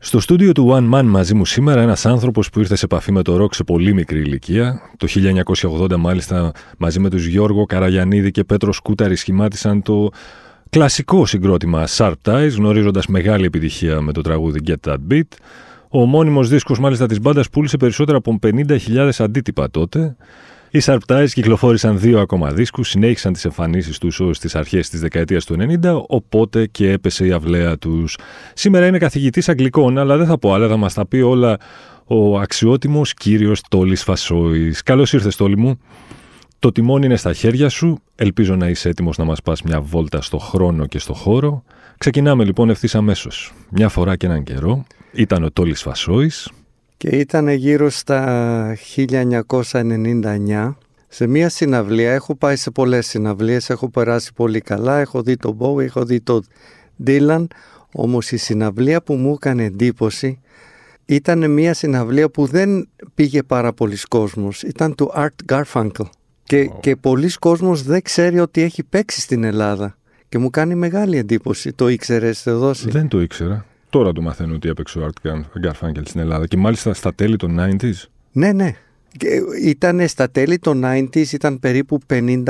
Στο στούντιο του One Man μαζί μου σήμερα ένας άνθρωπος που ήρθε σε επαφή με το ροκ σε πολύ μικρή ηλικία. Το 1980 μάλιστα μαζί με τους Γιώργο Καραγιανίδη και Πέτρο Σκούταρη σχημάτισαν το κλασικό συγκρότημα Sharp Ties, γνωρίζοντας μεγάλη επιτυχία με το τραγούδι Get That Beat. Ο μόνιμος δίσκος μάλιστα της μπάντας πούλησε περισσότερα από 50.000 αντίτυπα τότε. Οι Sharp Ties κυκλοφόρησαν δύο ακόμα δίσκους, συνέχισαν τις εμφανίσεις τους ως τις αρχές της δεκαετίας του 90, οπότε και έπεσε η αυλαία τους. Σήμερα είναι καθηγητής Αγγλικών, αλλά δεν θα πω άλλα, θα μας τα πει όλα ο αξιότιμος κύριος Τόλης Φασόης. Καλώς ήρθες Τόλη μου. Το τιμόνι είναι στα χέρια σου. Ελπίζω να είσαι έτοιμος να μας πας μια βόλτα στο χρόνο και στο χώρο. Ξεκινάμε λοιπόν ευθύς αμέσως. Μια φορά και έναν καιρό ήταν ο Τόλης Φασόης, και ήταν γύρω στα 1999 σε μια συναυλία, έχω πάει σε πολλές συναυλίες, έχω περάσει πολύ καλά, έχω δει τον Bowie, έχω δει τον Dylan, όμως η συναυλία που μου έκανε εντύπωση ήταν μια συναυλία που δεν πήγε πάρα πολλοί κόσμος, ήταν του Art Garfunkel και, και πολλοί κόσμος δεν ξέρει ότι έχει παίξει στην Ελλάδα και μου κάνει μεγάλη εντύπωση, το ήξερες δώσει. Δεν το ήξερα. Τώρα το μαθαίνω ότι έπαιξε ο Art Garfunkel στην Ελλάδα και μάλιστα στα τέλη των 90s. Ναι, ναι. Ήταν στα τέλη των 90s, ήταν περίπου 55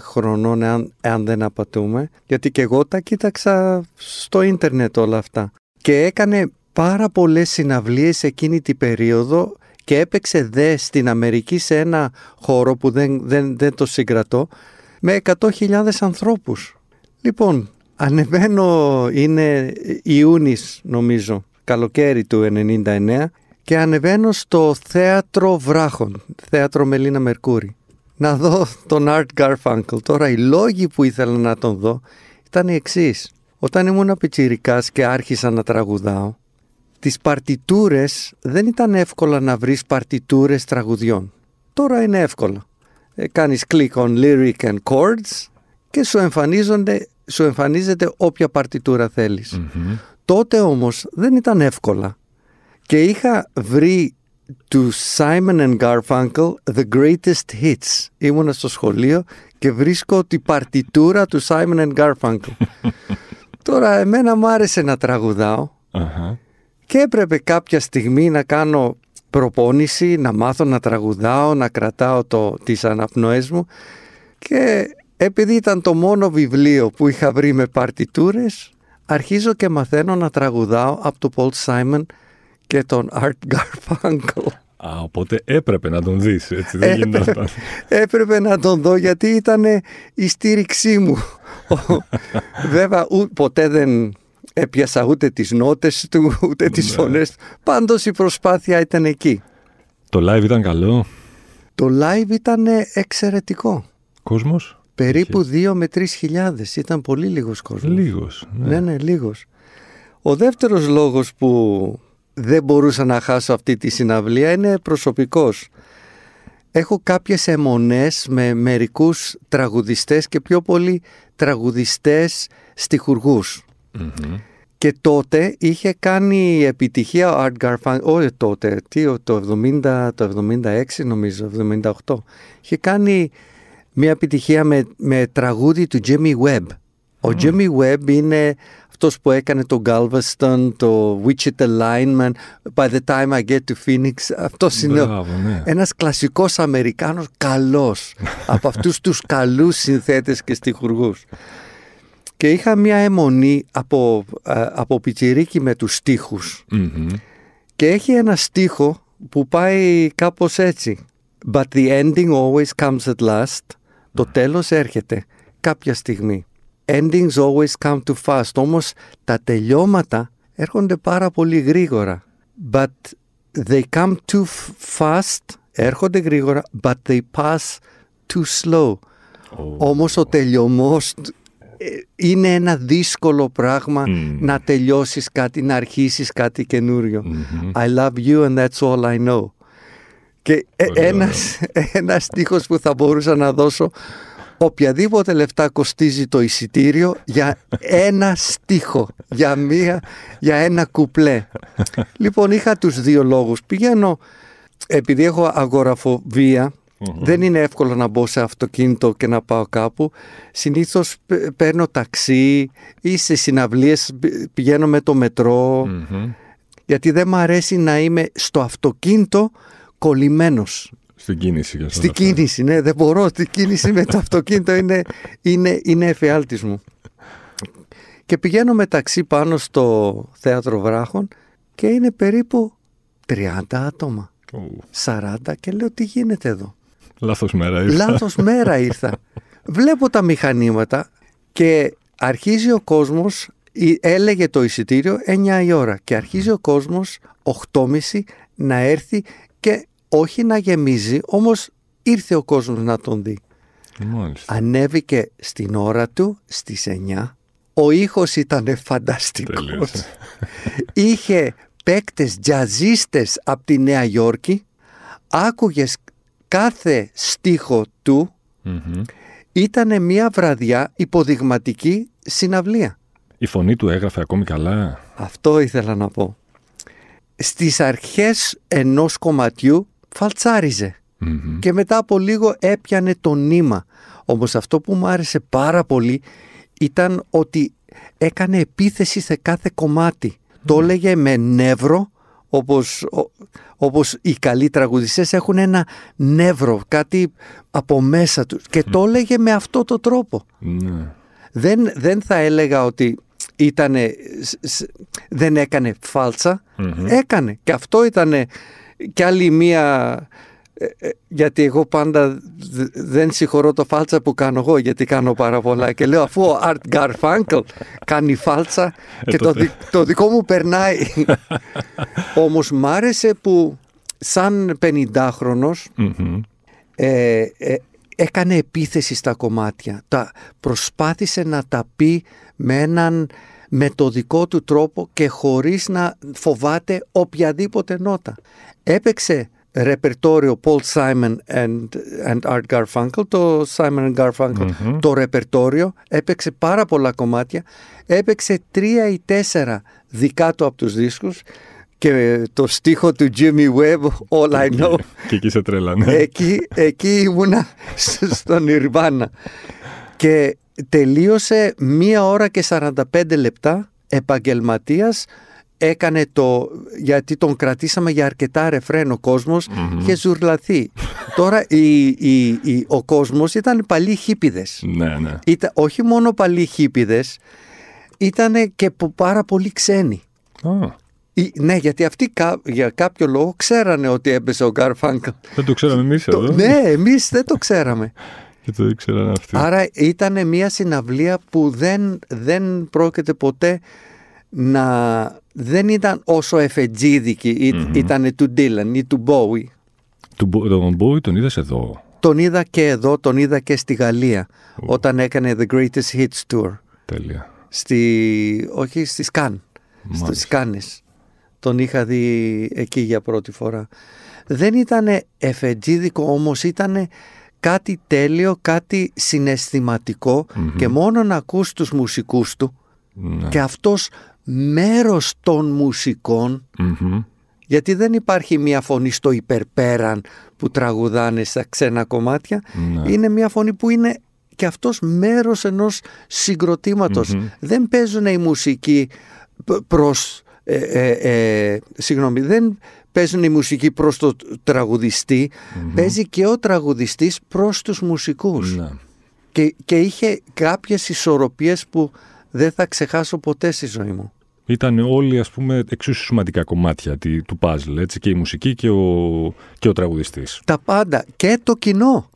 χρονών, αν, αν δεν απατούμε, γιατί και εγώ τα κοίταξα στο ίντερνετ όλα αυτά. Και έκανε πάρα πολλές συναυλίες εκείνη την περίοδο και έπαιξε δε στην Αμερική σε ένα χώρο που δεν, δεν, δεν το συγκρατώ με 100.000 ανθρώπους. Λοιπόν, Ανεβαίνω, είναι Ιούνις νομίζω, καλοκαίρι του 99 και ανεβαίνω στο Θέατρο Βράχων, Θέατρο Μελίνα Μερκούρη. Να δω τον Art Garfunkel. Τώρα οι λόγοι που ήθελα να τον δω ήταν οι εξής. Όταν ήμουν πιτσιρικάς και άρχισα να τραγουδάω, τις παρτιτούρες δεν ήταν εύκολα να βρεις παρτιτούρες τραγουδιών. Τώρα είναι εύκολα. Ε, κάνεις click on lyric and chords και σου εμφανίζονται σου εμφανίζεται όποια παρτιτούρα Τότε όμως δεν ήταν εύκολα. Και είχα βρει του Simon and Garfunkel The Greatest Hits. Ήμουνα στο σχολείο και βρίσκω τη παρτιτούρα του Simon and Garfunkel. Τώρα εμένα μου άρεσε να τραγουδαω και έπρεπε κάποια στιγμή να κάνω προπόνηση, να μάθω να τραγουδάω, να κρατάω το, τις αναπνοές μου και επειδή ήταν το μόνο βιβλίο που είχα βρει με παρτιτούρες, αρχίζω και μαθαίνω να τραγουδάω από τον Paul Simon και τον Art Garfunkel. Α, οπότε έπρεπε να τον δεις, έτσι δεν έπρεπε, έπρεπε να τον δω γιατί ήταν η στήριξή μου. Βέβαια, ποτέ δεν έπιασα ούτε τις νότες του, ούτε τις ναι. φωνές του. Πάντως η προσπάθεια ήταν εκεί. Το live ήταν καλό. Το live ήταν εξαιρετικό. Κόσμος; Περίπου 2 με 3 χιλιάδες. Ήταν πολύ λίγος κόσμος. Λίγος. Ναι. ναι, ναι, λίγος. Ο δεύτερος λόγος που δεν μπορούσα να χάσω αυτή τη συναυλία είναι προσωπικός. Έχω κάποιες αιμονές με μερικούς τραγουδιστές και πιο πολύ τραγουδιστές Και τότε είχε κάνει επιτυχία ο Art Garfunkel, όχι τότε, τι, το 70, το 76 νομίζω, 78. Είχε κάνει μια επιτυχία με, με τραγούδι του Jimmy Webb. Ο Jimmy Webb είναι αυτός που έκανε το Galveston, το Wichita Lineman, By the time I get to Phoenix. Αυτός είναι ναι. ένας κλασικός Αμερικάνος καλός, από αυτούς τους καλούς συνθέτες και στιχουργούς. Και είχα μια αιμονή από, από πιτσιρίκι με τους στιχους Και έχει ένα στίχο που πάει κάπως έτσι. But the ending always comes at last. Το τέλος έρχεται κάποια στιγμή. Endings always come too fast. Όμως τα τελειώματα έρχονται πάρα πολύ γρήγορα. But they come too fast. Έρχονται γρήγορα. But they pass too slow. Oh. Όμως ο τελειωμός ε, είναι ένα δύσκολο πράγμα mm. να τελειώσεις κάτι, να αρχίσεις κάτι καινούριο. Mm-hmm. I love you and that's all I know. Και ένας, ένας στίχος που θα μπορούσα να δώσω οποιαδήποτε λεφτά κοστίζει το εισιτήριο για ένα στίχο, για, μία, για ένα κουπλέ. λοιπόν, είχα τους δύο λόγους. Πηγαίνω, επειδή έχω αγοραφοβία, δεν είναι εύκολο να μπω σε αυτοκίνητο και να πάω κάπου. Συνήθως παίρνω ταξί ή σε συναυλίες πηγαίνω με το μετρο Γιατί δεν μου αρέσει να είμαι στο αυτοκίνητο κολλημένος. Στην κίνηση. Για Στην κίνηση, ναι. Δεν μπορώ. Στην κίνηση με το αυτοκίνητο είναι, είναι, είναι εφιάλτης μου. Και πηγαίνω μεταξύ πάνω στο θέατρο βράχων και είναι περίπου 30 άτομα. 40 και λέω τι γίνεται εδώ; Λάθος μέρα ήρθα. Λάθος μέρα ήρθα. Βλέπω τα μηχανήματα και αρχίζει ο κόσμος, έλεγε το εισιτήριο 9 η ώρα και αρχίζει ο κόσμος 8.30 να έρθει και όχι να γεμίζει, όμως ήρθε ο κόσμος να τον δει. Μάλιστα. Ανέβηκε στην ώρα του στις 9. Ο ήχος ήταν φανταστικός. Είχε παίκτες τζαζίστες από τη Νέα Υόρκη. Άκουγες κάθε στίχο του. mm Ήταν μια βραδιά υποδειγματική συναυλία. Η φωνή του έγραφε ακόμη καλά. Αυτό ήθελα να πω. Στις αρχές ενός κομματιού φαλτσαριζε και μετά από λίγο έπιανε το νήμα. Όμως αυτό που μου άρεσε πάρα πολύ ήταν ότι έκανε επίθεση σε κάθε Το έλεγε με νεύρο όπως, όπως οι καλοί τραγουδιστές έχουν ένα νεύρο, κάτι από μέσα τους. Και το έλεγε με αυτό το τρόπο. Ναι. Δεν, δεν θα έλεγα ότι ήτανε, δεν έκανε έκανε. Και αυτό ήταν και άλλη μία ε, ε, γιατί εγώ πάντα δεν συγχωρώ το φάλτσα που κάνω εγώ γιατί κάνω πάρα πολλά. Και λέω αφού ο Art Garfunkel κάνει φάλτσα ε, και το, το δικό μου περνάει. Όμως μ' άρεσε που σαν 50χρονος έκανε επίθεση στα κομμάτια. Τα προσπάθησε να τα πει με έναν με το δικό του τρόπο και χωρίς να φοβάται οποιαδήποτε νότα. Έπαιξε ρεπερτόριο Paul Simon and, and Art Garfunkel, το Simon and Garfunkel, το ρεπερτόριο, έπαιξε πάρα πολλά κομμάτια, έπαιξε τρία ή τέσσερα δικά του από τους δίσκους και το στίχο του Jimmy Webb, All I Know. Και εκεί σε τρέλανε. Εκεί, εκεί ήμουνα στον Ιρβάνα. Και τελείωσε μία ώρα και 45 λεπτά επαγγελματίας έκανε το, γιατί τον κρατήσαμε για αρκετά ρεφρέν ο κόσμος mm-hmm. και ζουρλαθεί. Τώρα η, η, η, ο κόσμος ήταν παλιοί χίπιδες. Ναι, ναι. Ήταν, όχι μόνο παλιοί χίπιδες, ήταν και πάρα πολύ ξένοι. Oh. ναι, γιατί αυτοί για κάποιο λόγο ξέρανε ότι έπεσε ο Γκάρφανκ. Δεν το ξέραμε εμείς εδώ. Ναι, εμείς δεν το ξέραμε. Και το ήξεραν αυτοί. Άρα ήταν μια συναυλία που δεν, δεν πρόκειται ποτέ να... Δεν ήταν όσο εφετζίδικη mm-hmm. ήταν του Ντίλαν ή του Μπόουι. Τον Μπόουι τον είδες εδώ; Τον είδα και εδώ, τον είδα και στη Γαλλία όταν έκανε The Greatest Hits Tour. Τέλεια. Στη, όχι, στη Σκάν. Στις Κάνες. Τον είχα δει εκεί για πρώτη φορά. Δεν ήταν εφετζίδικο όμως ήταν κάτι τέλειο, κάτι και μόνο να ακούς τους μουσικούς του. Ναι. και αυτός μέρος των μουσικων γιατί δεν υπάρχει μια φωνή στο υπερπέραν που τραγουδάνε στα ξένα κομμάτια. Ναι. είναι μια φωνή που είναι και αυτός μέρος ενός συγκροτηματος δεν παίζουν η μουσική προς ε, ε, ε, συγγνώμη δεν παίζουν η μουσική προς το τραγουδιστη παίζει και ο τραγουδιστής προς τους μουσικούς. Ναι. Και, και είχε κάποιες ισορροπίες που δεν θα ξεχάσω ποτέ στη ζωή μου. Ήταν όλοι ας πούμε εξίσου σημαντικά κομμάτια του παζλ, έτσι, και η μουσική και ο, και ο τραγουδιστής. Τα πάντα και το κοινό.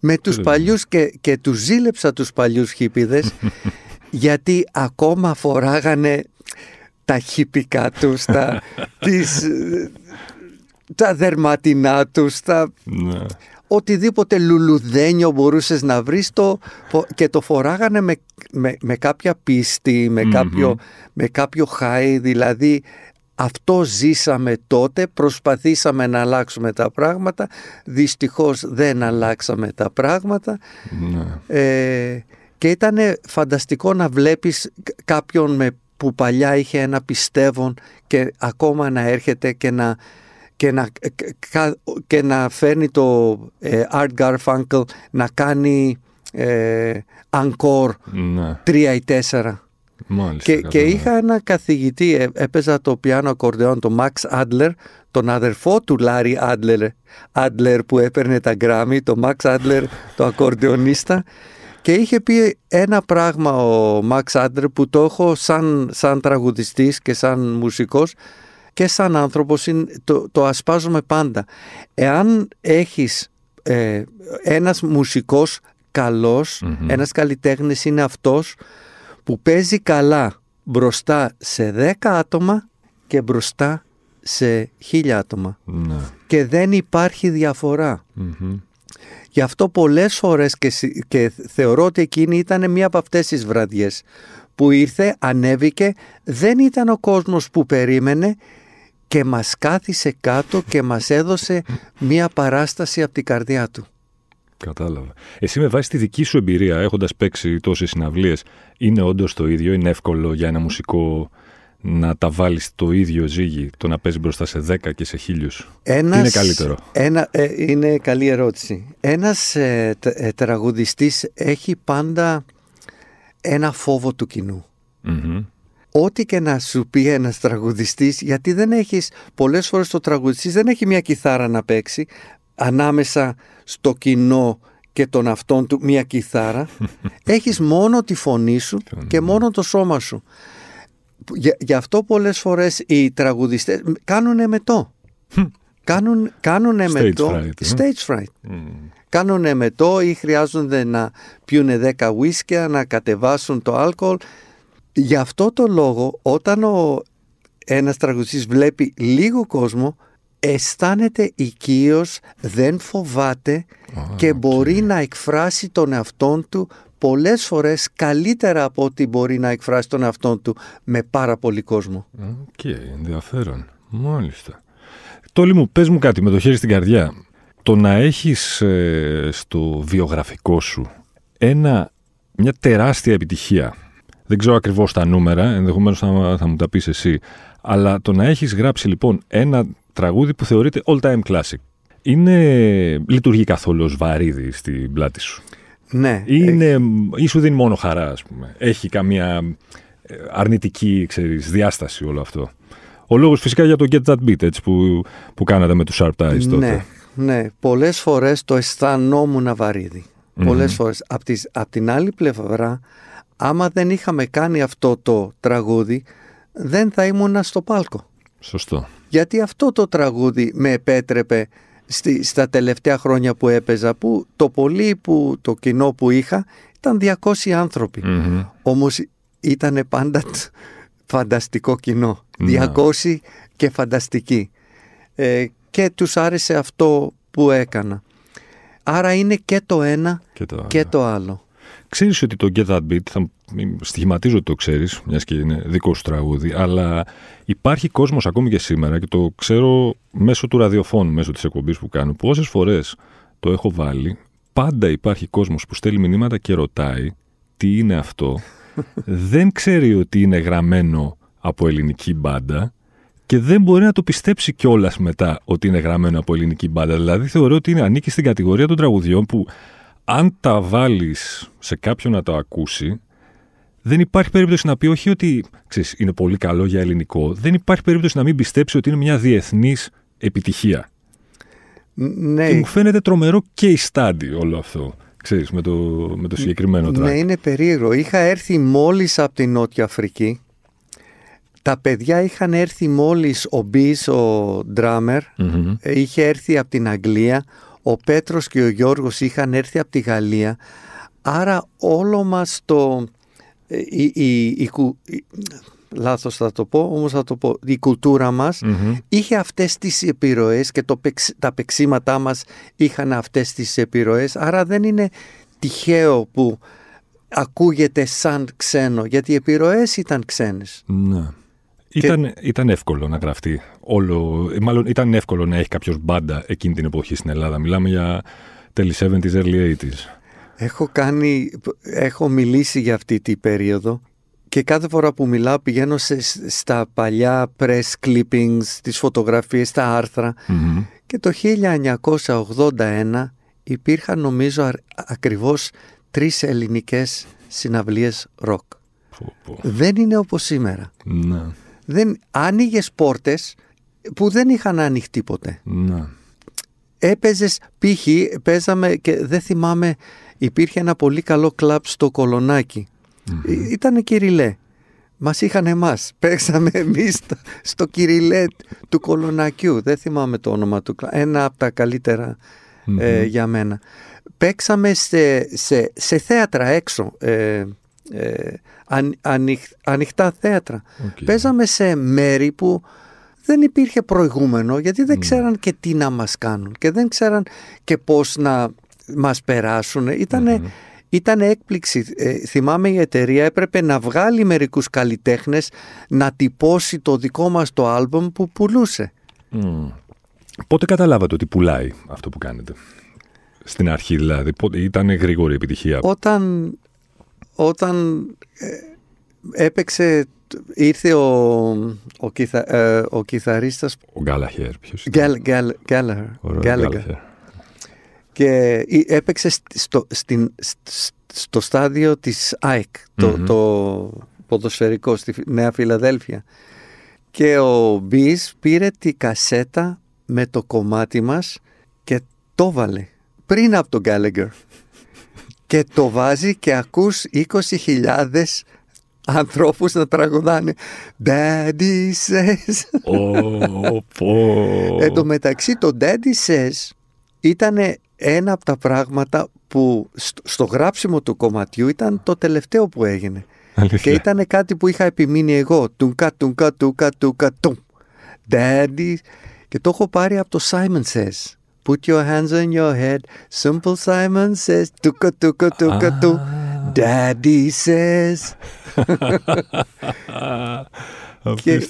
Με τους παλιούς και, και τους ζήλεψα τους παλιούς χίπιδες γιατί ακόμα φοράγανε τα χυπικά τους, τα, τις, τα δερματινά τους, τα... Ναι. Οτιδήποτε λουλουδένιο μπορούσες να βρεις το, και το φοράγανε με, με, κάποια πίστη, με, κάποιο, με κάποιο χάι, δηλαδή αυτό ζήσαμε τότε, προσπαθήσαμε να αλλάξουμε τα πράγματα, δυστυχώς δεν αλλάξαμε τα πράγματα Ναι. ε, και ήταν φανταστικό να βλέπεις κάποιον με, που παλιά είχε ένα πιστεύον και ακόμα να έρχεται και να, και να, κα- και να φέρνει το ε, Art Garfunkel να κάνει ε, encore Ναι. τρία ή τέσσερα. Μάλιστα. Και, και κατάλαβα. είχα ένα καθηγητή, ε, έπαιζα το πιάνο ακορντεόν, τον Max Adler, τον αδερφό του Λάρι Adler, Adler που έπαιρνε τα γκράμι, τον Max Adler, το ακορντεονίστα. Και είχε πει ένα πράγμα ο Max Adler που το έχω σαν, σαν τραγουδιστής και σαν μουσικός και σαν άνθρωπος, είναι- το, το ασπάζομαι πάντα. Εάν έχεις ε, ένας μουσικός καλός, Μμμ. ένας καλλιτέχνης είναι αυτός που παίζει καλά μπροστά σε 10 άτομα και μπροστά σε χίλια άτομα. Ναι. Και δεν υπάρχει διαφορά. Μμμ. Γι' αυτό πολλές φορές και, συ- και θεωρώ ότι εκείνη ήταν μία από αυτές τις βραδιές που ήρθε, ανέβηκε, δεν ήταν ο κόσμος που περίμενε και μας κάθισε κάτω και μας έδωσε μία παράσταση από την καρδιά του. Κατάλαβα. Εσύ με βάση τη δική σου εμπειρία, έχοντας παίξει τόσες συναυλίες, είναι όντως το ίδιο, είναι εύκολο για ένα μουσικό να τα βάλεις το ίδιο ζύγι, το να παίζει μπροστά σε 10 και σε χίλιους. Ένας, είναι καλύτερο; Ένα, ε, είναι καλή ερώτηση. Ένας ε, τε- ε, τραγουδιστής έχει πάντα ένα φόβο του κοινού. Μμμ. Ό,τι και να σου πει ένας τραγουδιστής, γιατί δεν έχεις, πολλές φορές το τραγουδιστής δεν έχει μια κιθάρα να παίξει ανάμεσα στο κοινό και τον αυτόν του μια κιθάρα. έχεις μόνο τη φωνή σου και μόνο το σώμα σου. Γι' γι' αυτό πολλές φορές οι τραγουδιστές κάνουν εμετό. Κάνουν, κάνουν Stage εμετό. fright, ε. Stage fright. Μμ. Κάνουν εμετό ή χρειάζονται να πιούνε 10 ουίσκια, να κατεβάσουν το αλκοόλ. Γι' αυτό το λόγο όταν ο ένας τραγουδιστής βλέπει λίγο κόσμο αισθάνεται οικείος, δεν φοβάται και μπορεί να εκφράσει τον εαυτόν του πολλές φορές καλύτερα από ότι μπορεί να εκφράσει τον εαυτόν του με πάρα πολύ κόσμο. Οκ, ενδιαφέρον. Μάλιστα. Τόλη μου, πες μου κάτι με το χέρι στην καρδιά. Το να έχεις ε, στο βιογραφικό σου ένα, μια τεράστια επιτυχία, δεν ξέρω ακριβώς τα νούμερα, ενδεχομένως θα, θα μου τα πεις εσύ, αλλά το να έχεις γράψει λοιπόν ένα τραγούδι που θεωρείται all time classic, είναι, λειτουργεί καθόλου ως βαρύδι στην πλάτη σου; Ναι, Ή, είναι, ή σου δίνει μόνο χαρά, ας πούμε. Έχει καμία ε, αρνητική, ξέρεις, διάσταση όλο αυτό. Ο λόγος φυσικά για το Get That Beat, έτσι, που, που κάνατε με τους Sharp Ties τότε. Ναι, ναι. Πολλές φορές το αισθανόμουν βαρύδι. Μμμ. Πολλές φορές. Απ' τις- Απ' την άλλη πλευρά, άμα δεν είχαμε κάνει αυτό το τραγούδι, δεν θα ήμουνα στο πάλκο. Σωστό. Γιατί αυτό το τραγούδι με επέτρεπε στη, στα τελευταία χρόνια που έπαιζα, που το πολύ που το κοινό που είχα ήταν 200 άνθρωποι. Μμμ. Όμως ήταν πάντα τ- φανταστικό κοινό. Ναι. 200 και φανταστικοί. Ε, και τους άρεσε αυτό που έκανα. Άρα είναι και το ένα Και το, και το άλλο. Ξέρεις ότι το Get That Beat, θα μη- στοιχηματίζω ότι το ξέρεις, μιας και είναι δικό σου τραγούδι, αλλά υπάρχει κόσμος ακόμη και σήμερα και το ξέρω μέσω του ραδιοφώνου, μέσω της εκπομπής που κάνω, που όσες φορές το έχω βάλει, πάντα υπάρχει κόσμος που στέλνει μηνύματα και ρωτάει τι είναι αυτό, δεν ξέρει ότι είναι γραμμένο από ελληνική μπάντα και δεν μπορεί να το πιστέψει κιόλας μετά ότι είναι γραμμένο από ελληνική μπάντα. Δηλαδή θεωρώ ότι είναι, ανήκει στην κατηγορία των τραγουδιών που αν τα βάλεις σε κάποιον να το ακούσει, δεν υπάρχει περίπτωση να πει όχι ότι ξέρεις, είναι πολύ καλό για ελληνικό. Δεν υπάρχει περίπτωση να μην πιστέψει ότι είναι μια διεθνής επιτυχία. Ναι, Και μου φαίνεται τρομερό και στάντι όλο αυτό. Ξέρεις, με το, με το συγκεκριμένο track. ναι, είναι περίεργο. Είχα έρθει μόλις από την Νότια Αφρική. Τα παιδιά είχαν έρθει μόλις ο Μπις, ο ντράμερ, Μμμ. ε, είχε έρθει από την Αγγλία, ο Πέτρος και ο Γιώργος είχαν έρθει από τη Γαλλία, άρα όλο μας το... ε, Η, η, η, κου- η- λάθος θα το πω, όμως θα το πω, η κουλτούρα μας Μμμ. είχε αυτές τις επιρροές και το, παιξ- τα παιξίματά μας είχαν αυτές τις επιρροές, άρα δεν είναι τυχαίο που ακούγεται σαν ξένο, γιατί οι επιρροές ήταν ξένες. Ναι. Ήταν, ήταν εύκολο να γραφτεί. Όλο, μάλλον ήταν εύκολο να έχει κάποιος μπάντα εκείνη την εποχή στην Ελλάδα. Μιλάμε για τέλη 70s, early 80s. Έχω, κάνει, έχω μιλήσει για αυτή την περίοδο και κάθε φορά που μιλάω πηγαίνω σε, στα παλιά press clippings, τις φωτογραφίες, τα αρθρα και το 1981 υπήρχαν νομίζω ακριβώς τρεις ελληνικές συναυλίες ροκ. Δεν είναι όπως σήμερα. Ναι. Δεν άνοιγες πόρτες που δεν είχαν ανοιχτεί ποτέ. Ναι. Έπαιζες π.χ. παίζαμε και δεν θυμάμαι υπήρχε ένα πολύ καλό κλαμπ στο κολονάκι. Mm-hmm. Ήτανε κυριλέ. Μας είχαν εμάς. Παίξαμε εμείς στο κυριλέ του κολονακιού. Δεν θυμάμαι το όνομα του κλαμπ. Ένα από τα καλύτερα ε, για μένα. Παίξαμε σε, σε, σε θέατρα έξω. Ε, ε, ανοιχτά θέατρα. Παίζαμε σε μέρη που δεν υπήρχε προηγούμενο γιατί δεν mm. ξέραν και τι να μας κάνουν και δεν ξέραν και πώς να μας περάσουν. Ήτανε, mm-hmm. Ήταν έκπληξη. Ε, θυμάμαι η εταιρεία έπρεπε να βγάλει μερικούς καλλιτέχνες να τυπώσει το δικό μας το άλμπομ που πουλούσε. Mm. Πότε καταλάβατε ότι πουλάει αυτό που κάνετε; Στην αρχή δηλαδή. Πότε, ήταν γρήγορη επιτυχία; Όταν, όταν ε, έπαιξε ήρθε ο, ο, κιθα, ε, ο κιθαρίστας ο Γκάλαχερ ποιος Γκάλαχερ και έπαιξε στο, στην, στο στάδιο της ΑΕΚ, το, το ποδοσφαιρικό στη Νέα Φιλαδέλφια. Και ο Μπις πήρε τη κασέτα με το κομμάτι μας και το βάλε πριν από τον Γκάλεγκερ. Και το βάζει και ακούς 20.000 ανθρώπους να τραγουδάνε Daddy says Εν τω μεταξύ το Daddy says ήταν ένα από τα πράγματα που στο, γράψιμο του κομματιού ήταν το τελευταίο που έγινε. Και ήταν κάτι που είχα επιμείνει εγώ. Τουνκα, τουνκα, τουνκα, τουνκα, τουμ. Daddy. Και το έχω πάρει από το Simon Says. Put your hands on your head. Simple Simon says. Τουκα, τουκα, τουκα, του. Daddy says. και,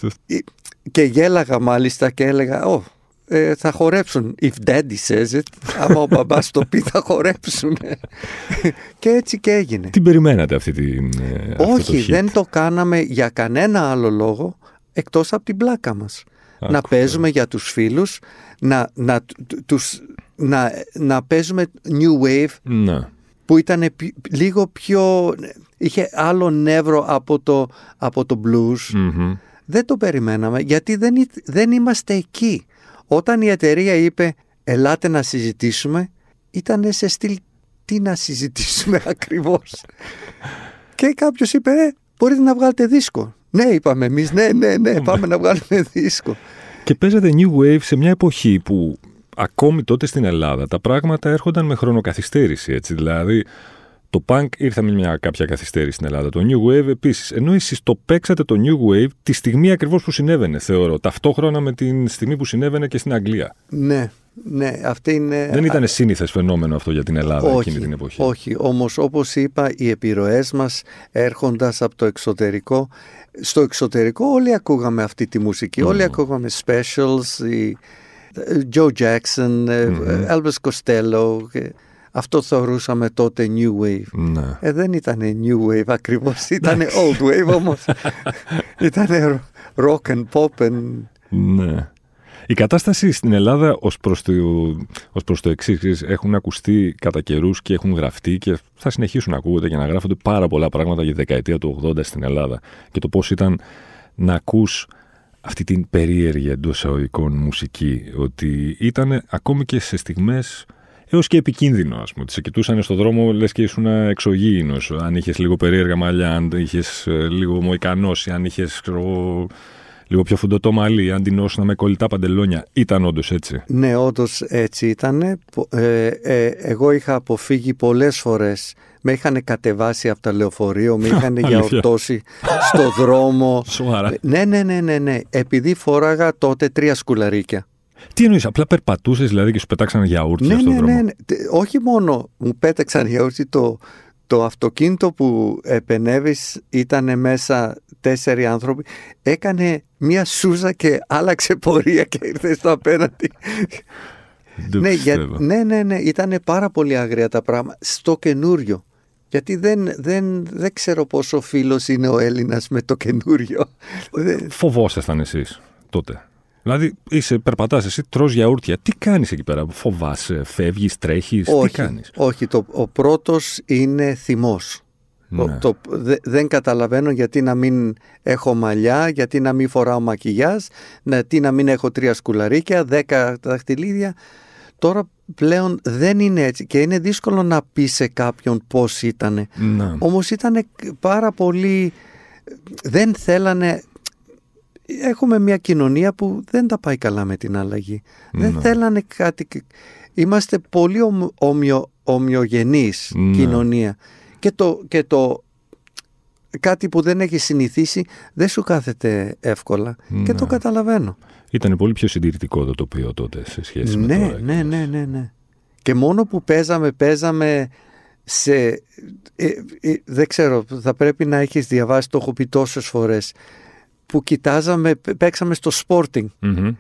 και γέλαγα μάλιστα και έλεγα, oh, ε, θα χορέψουν. If daddy says it, άμα ο μπαμπάς το πει θα χορέψουν. και έτσι και έγινε. Τι περιμένατε αυτή την ε, Όχι, δεν το κάναμε για κανένα άλλο λόγο εκτός από την πλάκα μας. Να παίζουμε για τους φίλους, να, να, τους, να, να παίζουμε new wave να. που ήταν λίγο πιο... είχε άλλο νεύρο από το, από το blues. Δεν το περιμέναμε γιατί δεν, δεν είμαστε εκεί. Όταν η εταιρεία είπε ελάτε να συζητήσουμε, ήταν σε στυλ τι να συζητήσουμε ακριβώς. και κάποιος είπε ε, μπορείτε να βγάλετε δίσκο. Ναι είπαμε εμείς, ναι, ναι, ναι, πάμε να βγάλουμε δίσκο. Και παίζατε New Wave σε μια εποχή που ακόμη τότε στην Ελλάδα τα πράγματα έρχονταν με χρονοκαθυστέρηση, έτσι. Δηλαδή, το punk ήρθε με μια κάποια καθυστέρηση στην Ελλάδα. Το New Wave επίσης. Ενώ εσείς το παίξατε το New Wave τη στιγμή ακριβώς που συνέβαινε, θεωρώ. Ταυτόχρονα με τη στιγμή που συνέβαινε και στην Αγγλία. Ναι, ναι, αυτή είναι. Δεν ήταν σύνηθες φαινόμενο αυτό για την Ελλάδα όχι, εκείνη την εποχή. Όχι, όμως όπως είπα, οι επιρροές μας έρχοντας από το εξωτερικό. Στο εξωτερικό όλοι ακούγαμε αυτή τη μουσική. Όλοι ακούγαμε specials, η Joe Jackson, mm-hmm. Elvis Costello. Αυτό θεωρούσαμε τότε New Wave. Ναι. Ε, δεν ήταν New Wave ακριβώς, ήταν Old Wave όμως. ήταν rock and pop and... Ναι. Η κατάσταση στην Ελλάδα ως προς το, ως προς το εξής έχουν ακουστεί κατά καιρούς και έχουν γραφτεί και θα συνεχίσουν να ακούγονται και να γράφονται πάρα πολλά πράγματα για τη δεκαετία του 80 στην Ελλάδα και το πώς ήταν να ακούς αυτή την περίεργη εντός εισαγωγικών μουσική ότι ήταν ακόμη και σε στιγμές έως και επικίνδυνο, ας πούμε. Τις σε κοιτούσαν στον δρόμο, λες και ήσουν εξωγήινος. Αν είχες λίγο περίεργα μαλλιά, αν είχες ε, λίγο μοϊκανώσει, αν είχες λίγο πιο φουντωτό μαλλί, αν την με κολλητά παντελόνια. Ήταν όντως έτσι. Ναι, όντως έτσι ήταν. Ε, ε, εγώ είχα αποφύγει πολλές φορές. Με είχαν κατεβάσει από το λεωφορείο, με είχαν γιαορτώσει στο δρόμο. Σοβαρά. Ναι, ναι, ναι, ναι, ναι. Επειδή φόραγα τότε τρία σκουλαρίκια. Τι εννοείς, απλά περπατούσες δηλαδή και σου πετάξαν γιαούρτι ναι, στον ναι, δρόμο; Ναι, ναι. Όχι μόνο μου πέταξαν γιαούρτι, το, το αυτοκίνητο που επενέβης ήταν μέσα τέσσερι άνθρωποι. Έκανε μία σούζα και άλλαξε πορεία και ήρθε στο απέναντι. Δεν ναι, για, πιστεύω. ναι, ναι, ναι, ήταν πάρα πολύ άγρια τα πράγματα. Στο καινούριο. Γιατί δεν, δεν, δεν ξέρω πόσο φίλος είναι ο Έλληνας με το καινούριο. Δεν- Φοβόσασταν εσείς τότε; Δηλαδή, είσαι, περπατάς εσύ, τρως γιαούρτια. Τι κάνεις εκεί πέρα, φοβάσαι, φεύγεις, τρέχεις, τι όχι, κάνεις; όχι το, ο πρώτος είναι θυμός. Το- Ναι. το- δε- δεν καταλαβαίνω γιατί να μην έχω μαλλιά, γιατί να μην φοράω μακιγιάζ, γιατί να μην έχω τρία σκουλαρίκια, δέκα δαχτυλίδια. Τώρα πλέον δεν είναι έτσι και είναι δύσκολο να πεις σε κάποιον πώς ήτανε. Ναι. Όμως ήταν πάρα πολύ... Δεν θέλανε... Έχουμε μια κοινωνία που δεν τα πάει καλά με την αλλαγή. Δεν Ναι. θέλανε κάτι... Είμαστε πολύ ομο, ομοιο, ομοιογενής Ναι. κοινωνία. Και το, και το κάτι που δεν έχει συνηθίσει δεν σου κάθεται εύκολα. Και Ναι. το καταλαβαίνω. Ήταν πολύ πιο συντηρητικό το τοπίο τότε σε σχέση με Ναι, τώρα. ναι, ναι, ναι, ναι. Και μόνο που παίζαμε, παίζαμε σε... ε, ε, δεν ξέρω, θα πρέπει να έχεις διαβάσει, το έχω πει τόσες φορές, που κοιτάζαμε, π- παίξαμε στο Sporting Μμμ.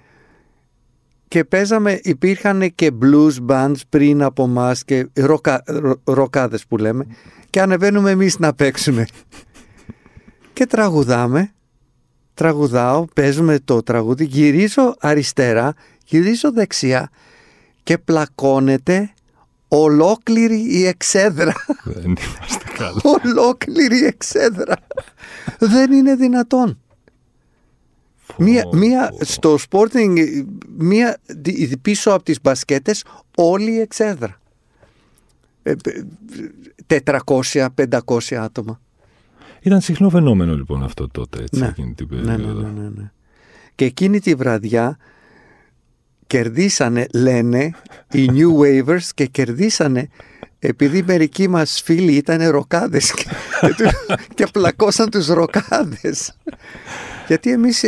και παίζαμε, υπήρχαν και blues bands πριν από μας και ροκα, ρο- ροκάδες που λέμε και ανεβαίνουμε εμείς να παίξουμε. και τραγουδάμε, τραγουδάω, παίζουμε το τραγούδι, γυρίζω αριστερά, γυρίζω δεξιά και πλακώνεται ολόκληρη η εξέδρα. Δεν είμαστε καλά. ολόκληρη η εξέδρα. Δεν είναι δυνατόν. Μία, μία, στο Sporting, μία δι- πίσω από τις μπασκέτες, όλη η εξέδρα. Ε, πε- 400-500 άτομα. Ήταν συχνό φαινόμενο λοιπόν αυτό τότε, έτσι, Ναι. εκείνη την Ναι, ναι, περίοδο. ναι, ναι, ναι. Και εκείνη τη βραδιά κερδίσανε, λένε, οι New Wavers και κερδίσανε επειδή μερικοί μας φίλοι ήταν ροκάδες και, και, του- και πλακώσαν τους ροκάδες. Γιατί εμείς,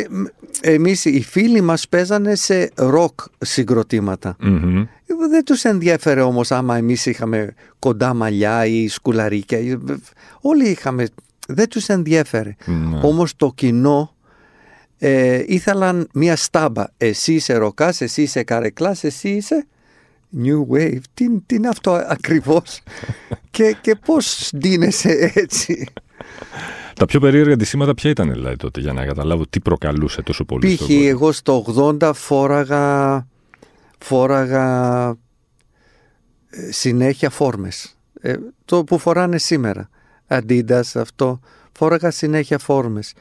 εμείς οι φίλοι μας παίζανε σε ροκ συγκροτήματα. Μμμ. Δεν τους ενδιέφερε όμως άμα εμείς είχαμε κοντά μαλλιά ή σκουλαρίκια. Όλοι είχαμε, δεν τους ενδιέφερε. Ναι. Όμως το κοινό ε, ήθελαν μια στάμπα. Εσύ είσαι ροκάς, εσύ είσαι καρεκλάς, εσύ είσαι New Wave. Τι, τι είναι αυτό ακριβώς; Και, και πώς ντύνεσαι έτσι; Τα πιο περίεργα αντισήματα ποια ήταν δηλαδή τότε, για να καταλάβω τι προκαλούσε τόσο πολύ. Π.χ. στον κόσμο; εγώ στο 80 φόραγα, φόραγα ε, συνέχεια φόρμες. Ε, το που φοράνε σήμερα. Adidas αυτό. Φόραγα συνέχεια φόρμες.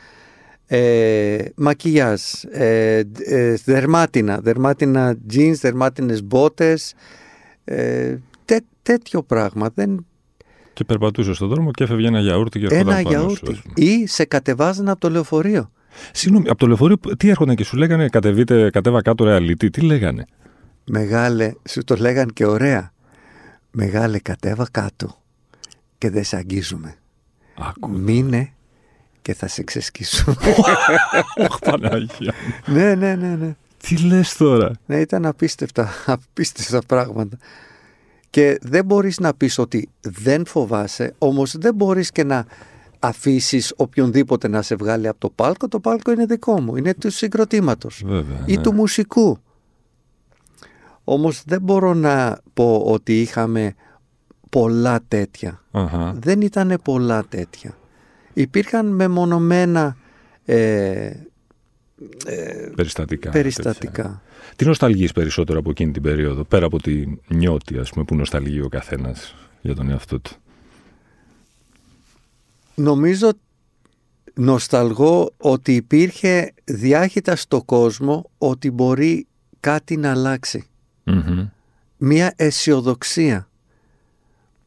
Ε, μακιγιάζ, ε, ε, δερμάτινα, δερμάτινα jeans, δερμάτινες μπότες, ε, τέ, τέτοιο πράγμα. Δεν, Και περπατούσε στον δρόμο και έφευγε ένα γιαούρτι και ερχόταν ένα πάνω σου, γιαούρτι. ας πούμε. Ή σε κατεβάζαν από το λεωφορείο. Συγγνώμη, από το λεωφορείο τι έρχονταν και σου λέγανε κατεβείτε, κατέβα κάτω ρε αλήτη, τι λέγανε; Μεγάλε, σου το λέγαν και ωραία. Μεγάλε κατέβα κάτω και δεν σε αγγίζουμε. Άκου. Μείνε και θα σε ξεσκίσουμε. Αχ, Παναγία. ναι, ναι, ναι, ναι. Τι λες τώρα; Ναι, ήταν απίστευτα, απίστευτα πράγματα. Και δεν μπορείς να πεις ότι δεν φοβάσαι, όμως δεν μπορείς και να αφήσεις οποιονδήποτε να σε βγάλει από το πάλκο. Το πάλκο είναι δικό μου, είναι του συγκροτήματος Βέβαια. ή ναι. του μουσικού. Όμως δεν μπορώ να πω ότι είχαμε πολλά τέτοια. Αχα. Δεν ήταν πολλά τέτοια. Υπήρχαν μεμονωμένα ε, Περιστατικά. περιστατικά. τέτοια. Τι νοσταλγείς περισσότερο από εκείνη την περίοδο, πέρα από τη νιώτη, ας πούμε, που νοσταλγεί ο καθένας για τον εαυτό του; Νομίζω νοσταλγώ ότι υπήρχε διάχυτα στο κόσμο ότι μπορεί κάτι να αλλάξει. Μμμ. Μία αισιοδοξία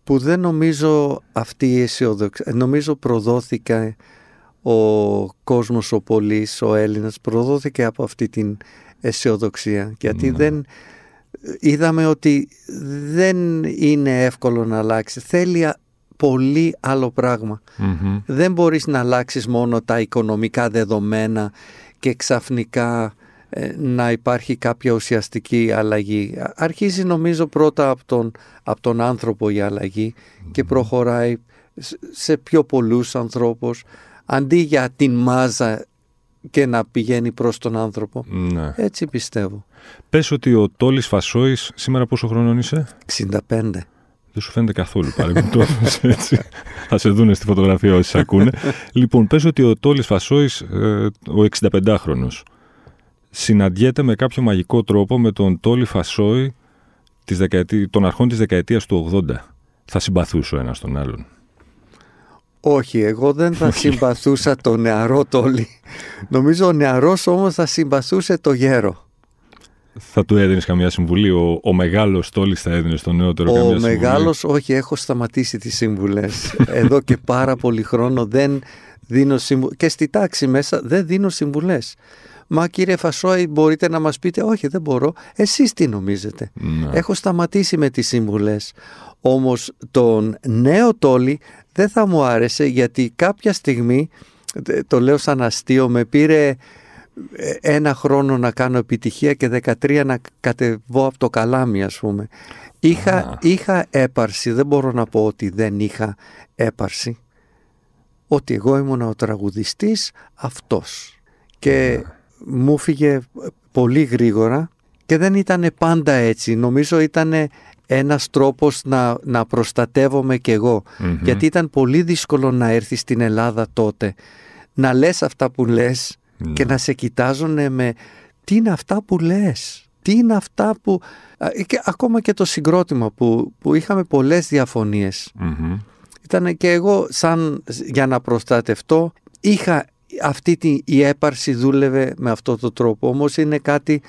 που δεν νομίζω αυτή η αισιοδοξία, νομίζω προδόθηκε ο κόσμος ο πολύς, ο Έλληνας, προδόθηκε από αυτή την αισιοδοξία. Γιατί Ναι. δεν είδαμε ότι δεν είναι εύκολο να αλλάξει. Θέλει α- πολύ άλλο πράγμα. Μμμ. Δεν μπορείς να αλλάξεις μόνο τα οικονομικά δεδομένα και ξαφνικά ε, να υπάρχει κάποια ουσιαστική αλλαγή. Α- Αρχίζει νομίζω πρώτα από τον, από τον άνθρωπο η αλλαγή και προχωράει σε πιο πολλούς ανθρώπους αντί για την μάζα και να πηγαίνει προς τον άνθρωπο. Ναι. Έτσι πιστεύω. Πες ότι ο Τόλης Φασόης, σήμερα πόσο χρόνο είσαι; 65. Δεν σου φαίνεται καθόλου παρεμπιπτόντω έτσι. Θα σε δούνε στη φωτογραφία όσοι ακούνε. λοιπόν, πες ότι ο Τόλης Φασόης, ε, ο 65χρονος, συναντιέται με κάποιο μαγικό τρόπο με τον Τόλη Φασόη της δεκαετή, των αρχών της δεκαετίας του 80. Θα συμπαθούσε ο ένας τον άλλον. Όχι, εγώ δεν θα συμπαθούσα το νεαρό Τόλι. Νομίζω ο νεαρός όμως θα συμπαθούσε το γέρο. Θα του έδινες καμιά συμβουλή; Ο, ο μεγάλος Τόλις θα έδινε στον νεότερο Ο καμιά συμβουλή; μεγάλος, όχι, έχω σταματήσει τις σύμβουλες. Εδώ και πάρα πολύ χρόνο δεν δίνω συμβουλές. Και στη τάξη μέσα δεν δίνω συμβουλές. Μα κύριε Φασόη μπορείτε να μας πείτε; Όχι δεν μπορώ. Εσείς τι νομίζετε; Ναι. Έχω σταματήσει με τις σύμβουλες. Όμως τον νέο τόλι δεν θα μου άρεσε γιατί κάποια στιγμή, ε, το λέω σαν αστείο, με πήρε ε, ένα χρόνο να κάνω επιτυχία και 13 να κατεβώ από το καλάμι ας πούμε. Είχα, Α. είχα έπαρση, δεν μπορώ να πω ότι δεν είχα έπαρση. Ότι εγώ ήμουν ο τραγουδιστής αυτός. Και μου φύγε πολύ γρήγορα και δεν ήταν πάντα έτσι. Νομίζω ήταν ένας τρόπος να, να προστατεύομαι κι εγώ. Μμμ. Γιατί ήταν πολύ δύσκολο να έρθεις στην Ελλάδα τότε. Να λες αυτά που λες Ναι. και να σε κοιτάζουν με τι είναι αυτά που λες; Τι είναι αυτά που... Α, Και ακόμα και το συγκρότημα που, που είχαμε πολλές διαφωνίες. Μμμ. Ήταν και εγώ σαν για να προστατευτώ είχα αυτή τη, η έπαρση δούλευε με αυτό το τρόπο όμως είναι κάτι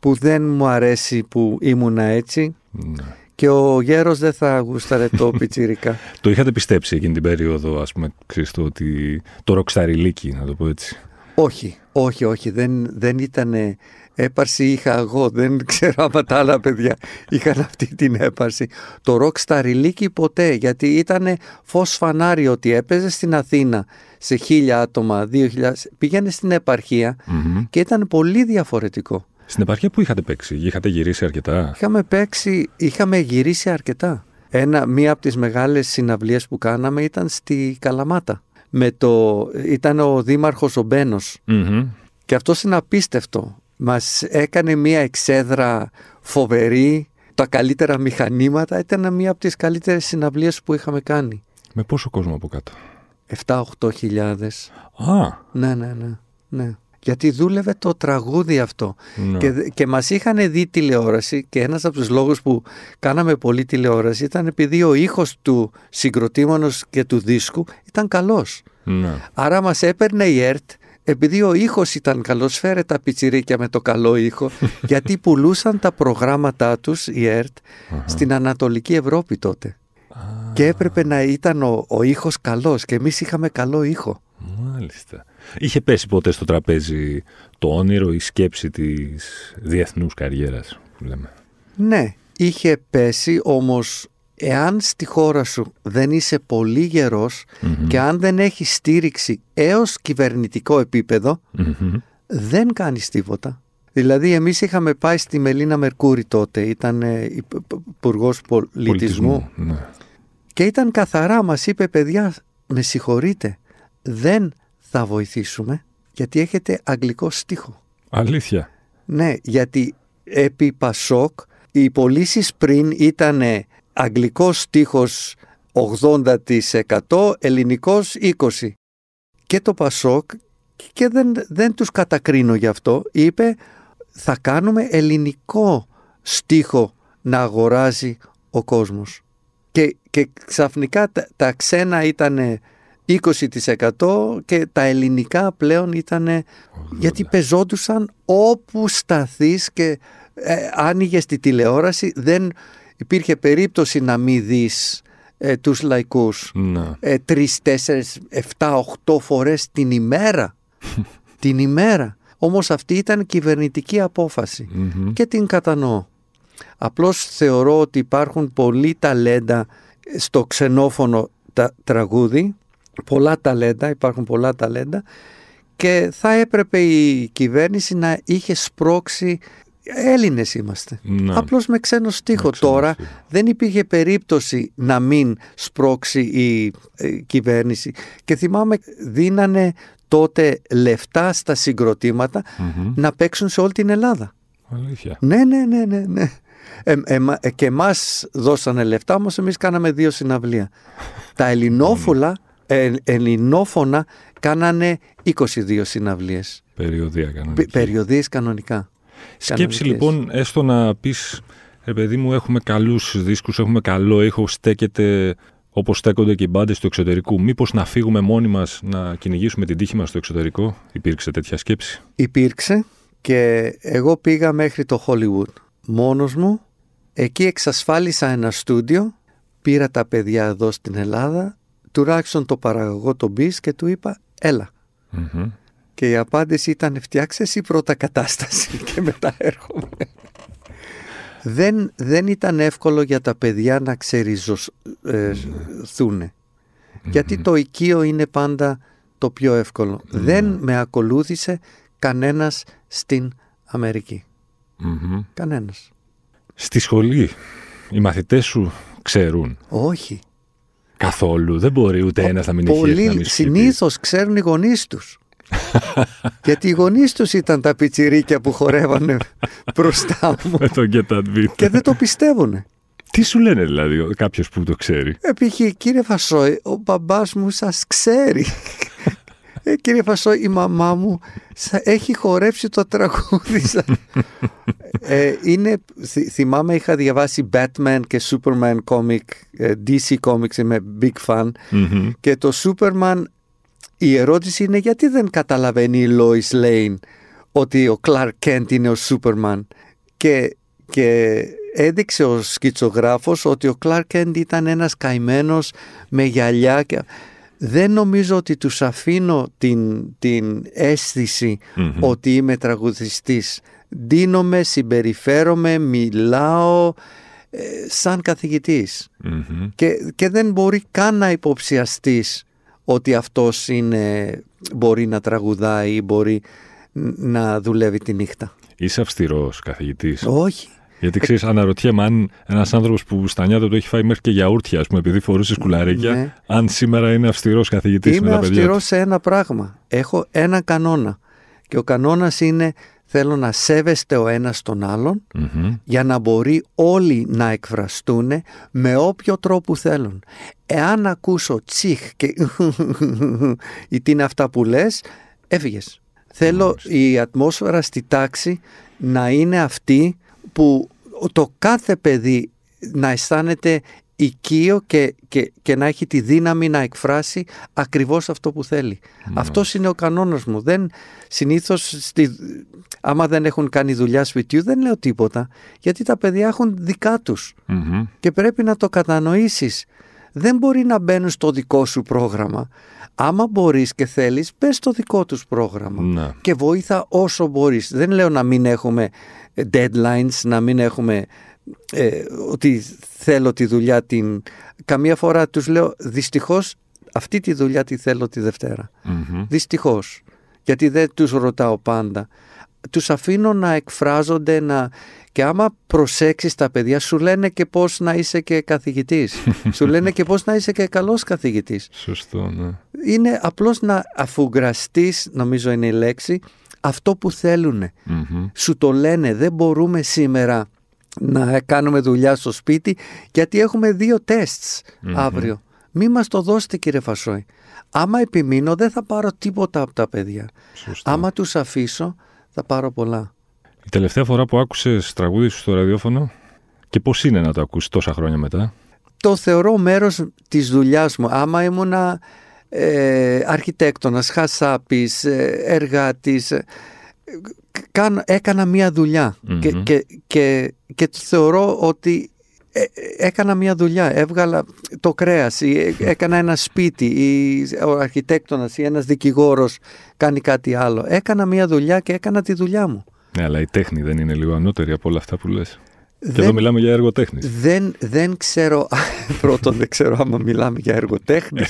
που δεν μου αρέσει που ήμουνα έτσι Ναι. Και ο γέρος δεν θα γούσταρε το πιτσιρικά. Το είχατε πιστέψει εκείνη την περίοδο, ας πούμε, ξέρεις το ότι το ροκσταριλίκι, να το πω έτσι. όχι, όχι, όχι, δεν, δεν ήταν έπαρση είχα εγώ, δεν ξέρω άμα τα άλλα παιδιά είχαν αυτή την έπαρση. Το ροκ στα ριλίκι ποτέ, γιατί ήταν φως φανάρι ότι έπαιζε στην Αθήνα σε χίλια άτομα, δύο χιλιάδες, πήγαινε στην επαρχία Μμμ. και ήταν πολύ διαφορετικό. Στην επαρχία που είχατε παίξει, είχατε γυρίσει αρκετά; Είχαμε παίξει, είχαμε γυρίσει αρκετά. Ένα, μία από τις μεγάλες συναυλίες που κάναμε ήταν στη Καλαμάτα. Με το, ήταν ο δήμαρχος ο Μπένος Μμμ. και αυτός είναι απίστευτο. Μας έκανε μία εξέδρα φοβερή, τα καλύτερα μηχανήματα. Ήταν μία από τις καλύτερες συναυλίες που είχαμε κάνει. Με πόσο κόσμο από κάτω; 7-8 χιλιάδες. Α, Ναι, ναι, ναι, ναι. Γιατί δούλευε το τραγούδι αυτό. ναι. Και, και μας είχαν δει τηλεόραση και ένας από τους λόγους που κάναμε πολύ τηλεόραση ήταν επειδή ο ήχος του συγκροτήματος και του δίσκου ήταν καλός. ναι. Άρα μας έπαιρνε η ΕΡΤ επειδή ο ήχος ήταν καλός, φέρε τα πιτσιρίκια με το καλό ήχο, γιατί πουλούσαν τα προγράμματά τους η ΕΡΤ στην Ανατολική Ευρώπη τότε. Και έπρεπε να ήταν ο, ο ήχος καλός και εμείς είχαμε καλό ήχο. Μάλιστα. Είχε πέσει ποτέ στο τραπέζι το όνειρο, η σκέψη της διεθνούς καριέρας, που λέμε. Ναι, είχε πέσει όμως εάν στη χώρα σου δεν είσαι πολύ γερός Μμμ. και αν δεν έχεις στήριξη έως κυβερνητικό επίπεδο Μμμ. δεν κάνεις τίποτα. Δηλαδή εμείς είχαμε πάει στη Μελίνα Μερκούρη τότε, ήταν υπουργός πολιτισμού Ναι. και ήταν καθαρά, μας είπε παιδιά με συγχωρείτε, δεν θα βοηθήσουμε γιατί έχετε αγγλικό στίχο. Αλήθεια. Ναι, γιατί επί Πασόκ οι πωλήσεις πριν ήταν αγγλικός στίχος 80%, ελληνικός 20%. Και το Πασόκ, και δεν, δεν τους κατακρίνω γι' αυτό, είπε θα κάνουμε ελληνικό στίχο να αγοράζει ο κόσμος. Και, και ξαφνικά τα, τα ξένα ήταν 20% και τα ελληνικά πλέον ήταν γιατί πεζόντουσαν όπου σταθείς και ε, άνοιγες τη τηλεόραση δεν υπήρχε περίπτωση να μην δεις ε, τους λαϊκούς Ναι. ε, τρεις, τέσσερις, εφτά, οχτώ φορές την ημέρα. την ημέρα. Όμως αυτή ήταν κυβερνητική απόφαση Μμμ. και την κατανοώ. Απλώς θεωρώ ότι υπάρχουν πολλοί ταλέντα στο ξενόφωνο τα, τραγούδι, πολλά ταλέντα, υπάρχουν πολλά ταλέντα και θα έπρεπε η κυβέρνηση να είχε σπρώξει Έλληνες είμαστε. Ναι. Απλώς με ξένο στίχο. Με ξένο Τώρα στίχο. δεν υπήρχε περίπτωση να μην σπρώξει η ε, κυβέρνηση. Και θυμάμαι δίνανε τότε λεφτά στα συγκροτήματα Μμμ. να παίξουν σε όλη την Ελλάδα. Αλήθεια. Ναι, ναι, ναι, ναι. ναι. Ε, εμα- ε, και εμάς δώσανε λεφτά, όμως εμείς κάναμε δύο συναυλία. Τα ελληνόφωνα, ε, ελληνόφωνα κάνανε 22 συναυλίες. Περιοδία Πε- κανονική. Περιοδίες κανονικά. Σκέψη Κανονικές. λοιπόν, έστω να πεις, ρε παιδί μου, έχουμε καλούς δίσκους, έχουμε καλό ήχο, στέκεται όπως στέκονται και οι μπάντες του εξωτερικού. Μήπως να φύγουμε μόνοι μας να κυνηγήσουμε την τύχη μας στο εξωτερικό, υπήρξε τέτοια σκέψη; Υπήρξε και εγώ πήγα μέχρι το Hollywood μόνος μου. Εκεί εξασφάλισα ένα στούντιο, πήρα τα παιδιά εδώ στην Ελλάδα, τουλάχιστον το παραγωγό τον Μπις και του είπα έλα. Μμμ. Και η απάντηση ήταν φτιάξε εσύ πρώτα κατάσταση και μετά έρχομαι. δεν, δεν ήταν εύκολο για τα παιδιά να ξεριζωθούν. Γιατί το οικείο είναι πάντα το πιο εύκολο. Δεν με ακολούθησε κανένας στην Αμερική. Μμμ. Κανένας. Στη σχολή, οι μαθητές σου ξέρουν; Όχι. Καθόλου. Δεν μπορεί ούτε ένας να μην έχει έρθει να Πολλοί μην σου έχει πει. συνήθως ξέρουν οι γονείς τους. Γιατί οι γονείς τους ήταν τα πιτσιρίκια που χορεύανε μπροστά μου Με το Get That Beat. και δεν το πιστεύουνε. Τι σου λένε δηλαδή κάποιος που το ξέρει; Επί κύριε Φασόη, ο μπαμπάς μου σας ξέρει. Ε, κύριε Φασόη, η μαμά μου σα- έχει χορέψει το τραγούδι σας. ε, είναι, θυ- θυμάμαι είχα διαβάσει Batman και Superman comic, ε, DC comics, είμαι big fan. Μμμ. Και το Superman, η ερώτηση είναι γιατί δεν καταλαβαίνει η Lois Lane ότι ο Clark Kent είναι ο Superman. Και, και έδειξε ο σκητσογράφος ότι ο Clark Kent ήταν ένας καημένος με γυαλιά και... Δεν νομίζω ότι τους αφήνω την, την αίσθηση Μμμ. ότι είμαι τραγουδιστής. Δίνομαι, συμπεριφέρομαι, μιλάω ε, σαν καθηγητής Μμμ. και, και δεν μπορεί καν να υποψιαστείς ότι αυτός είναι, μπορεί να τραγουδάει ή μπορεί ν- να δουλεύει τη νύχτα. Είσαι αυστηρός καθηγητής. Όχι. Γιατί ξέρεις, αναρωτιέμαι αν ένας άνθρωπος που στα νιάτα του έχει φάει μέχρι και γιαούρτια, ας πούμε, επειδή φορούσε σκουλαρίκια, Ναι. αν σήμερα είναι αυστηρός καθηγητής με Είμαι τα παιδιά. αυστηρός του. σε ένα πράγμα. Έχω ένα κανόνα. Και ο κανόνας είναι θέλω να σέβεστε ο ένας τον άλλον Μμμ. για να μπορεί όλοι να εκφραστούν με όποιο τρόπο θέλουν. Εάν ακούσω τσιχ και ή τι είναι αυτά που λες, έφυγες. Θέλω η ατμόσφαιρα στη τάξη να είναι αυτή που το κάθε παιδί να αισθάνεται οικείο και, και, και να έχει τη δύναμη να εκφράσει ακριβώς αυτό που θέλει. Αυτός είναι ο κανόνας μου. Δεν, συνήθως, στη, άμα δεν έχουν κάνει δουλειά σπιτιού, δεν λέω τίποτα. Γιατί τα παιδιά έχουν δικά τους Μμμ. και πρέπει να το κατανοήσεις. Δεν μπορεί να μπαίνουν στο δικό σου πρόγραμμα. Άμα μπορείς και θέλεις, μπες στο δικό τους πρόγραμμα Ναι. και βοήθα όσο μπορείς. Δεν λέω να μην έχουμε ε, deadlines, να μην έχουμε ε, ότι θέλω τη δουλειά την... Καμία φορά τους λέω δυστυχώς αυτή τη δουλειά τη θέλω τη Δευτέρα. Μμμ. Δυστυχώς. Γιατί δεν τους ρωτάω πάντα. Τους αφήνω να εκφράζονται να... και άμα προσέξεις τα παιδιά σου λένε και πώς να είσαι και καθηγητής. σου λένε και πώς να είσαι και καλός καθηγητής. Σωστό, ναι. Είναι απλώς να αφουγκραστείς, νομίζω είναι η λέξη, αυτό που θέλουν. Μμμ. Σου το λένε, δεν μπορούμε σήμερα να κάνουμε δουλειά στο σπίτι γιατί έχουμε δύο τεστς αύριο. Μη μας το δώσετε κύριε Φασόη. Άμα επιμείνω δεν θα πάρω τίποτα από τα παιδιά. Σωστό. Άμα τους αφήσω θα πάρω πολλά. Η τελευταία φορά που άκουσες τραγούδι σου στο ραδιόφωνο και πώς είναι να το ακούσεις τόσα χρόνια μετά; Το θεωρώ μέρος της δουλειάς μου. Άμα ήμουνα ε, αρχιτέκτονας, χασάπης, ε, εργάτης, ε, κάνω- έκανα μία δουλειά Μμμ. και, και, και, και το θεωρώ ότι ε, ε, έκανα μία δουλειά, έβγαλα το κρέας ή ε, έκανα ένα σπίτι ή ο αρχιτέκτονας ή ένας δικηγόρος κάνει κάτι άλλο. Έκανα μία δουλειά και έκανα τη δουλειά μου. Ναι, αλλά η τέχνη δεν είναι λίγο ανώτερη από όλα αυτά που λες. Και Δεν- εδώ μιλάμε για έργο τέχνη. Δεν, δεν ξέρω, πρώτον δεν ξέρω άμα μιλάμε για εργοτέχνη.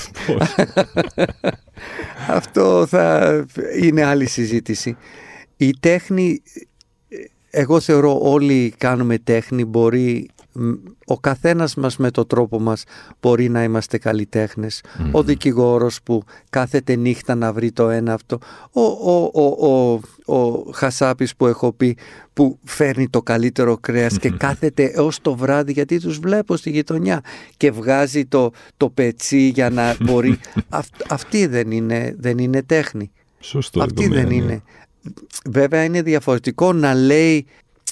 Αυτό θα είναι άλλη συζήτηση. Η τέχνη εγώ θεωρώ όλοι κάνουμε τέχνη, μπορεί ο καθένας μας με το τρόπο μας μπορεί να είμαστε Ο δικηγόρος που κάθεται νύχτα να βρει το ένα αυτό. Ο, ο, ο, ο, ο Χασάπης που έχω πει που φέρνει το καλύτερο και κάθεται έως το βράδυ γιατί τους βλέπω στη γειτονιά και βγάζει το, το πετσί για να μπορεί. αυτή δεν είναι, δεν είναι τέχνη. Σωστό. Αυτή δεν είναι. Βέβαια είναι διαφορετικό να λέει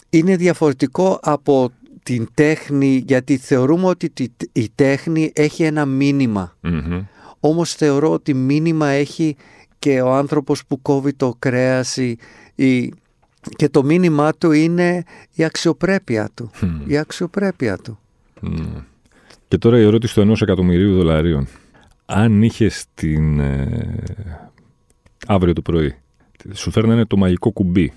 είναι διαφορετικό από την τέχνη γιατί θεωρούμε ότι η τέχνη έχει ένα μήνυμα. Όμως θεωρώ ότι μήνυμα έχει και ο άνθρωπος που κόβει το κρέας η, και το μήνυμά του είναι η αξιοπρέπεια του. Η αξιοπρέπεια του. Και τώρα η ερώτηση του ενός εκατομμυρίου δολαρίων. Αν είχες την... Ε, αύριο το πρωί σου φέρνανε το μαγικό κουμπί.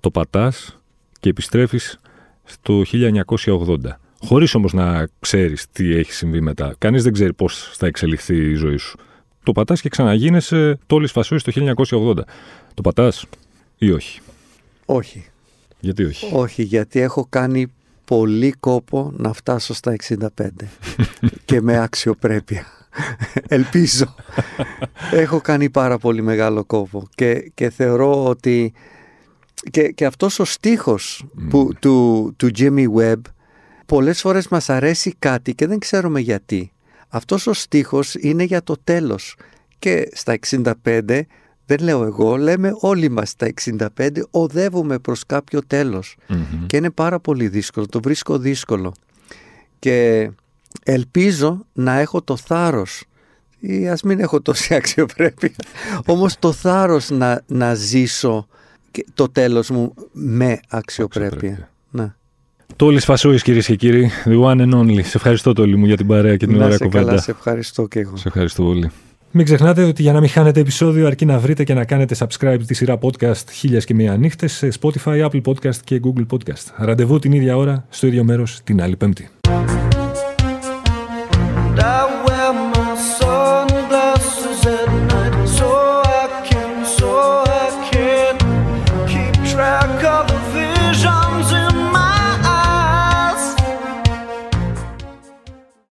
Το πατάς και επιστρέφεις στο 1980. Χωρίς όμως να ξέρεις τι έχει συμβεί μετά. Κανείς δεν ξέρει πώς θα εξελιχθεί η ζωή σου. Το πατάς και ξαναγίνεσαι τόλης φασόης το 1980. Το πατάς ή όχι; Όχι. Γιατί όχι; Όχι, γιατί έχω κάνει πολύ κόπο να φτάσω στα 65 και με αξιοπρέπεια. Ελπίζω. έχω κάνει πάρα πολύ μεγάλο κόπο και, και θεωρώ ότι και, και αυτός ο στίχος που, του, του Jimmy Webb πολλές φορές μας αρέσει κάτι και δεν ξέρουμε γιατί. Αυτός ο στίχος είναι για το τέλος. Και στα 65 δεν λέω εγώ, λέμε όλοι μας στα 65 οδεύουμε προς κάποιο και είναι πάρα πολύ δύσκολο, το βρίσκω δύσκολο. Και ελπίζω να έχω το θάρρος ή ας μην έχω τόση αξιοπρέπεια όμως το θάρρος να, να ζήσω το τέλος μου με αξιοπρέπεια. Ναι. Τόλης Φασούης κυρίες και κύριοι, the one and only. Σε ευχαριστώ Τόλη μου για την παρέα και την ωραία κουβέντα. Καλά, σε ευχαριστώ και εγώ. Σε ευχαριστώ πολύ. Μην ξεχνάτε ότι για να μην χάνετε επεισόδιο αρκεί να βρείτε και να κάνετε subscribe τη σειρά podcast χίλιας και μία νύχτες σε Spotify, Apple Podcast και Google Podcast. Ραντεβού την ίδια ώρα, στο ίδιο μέρος, την άλλη πέμπτη.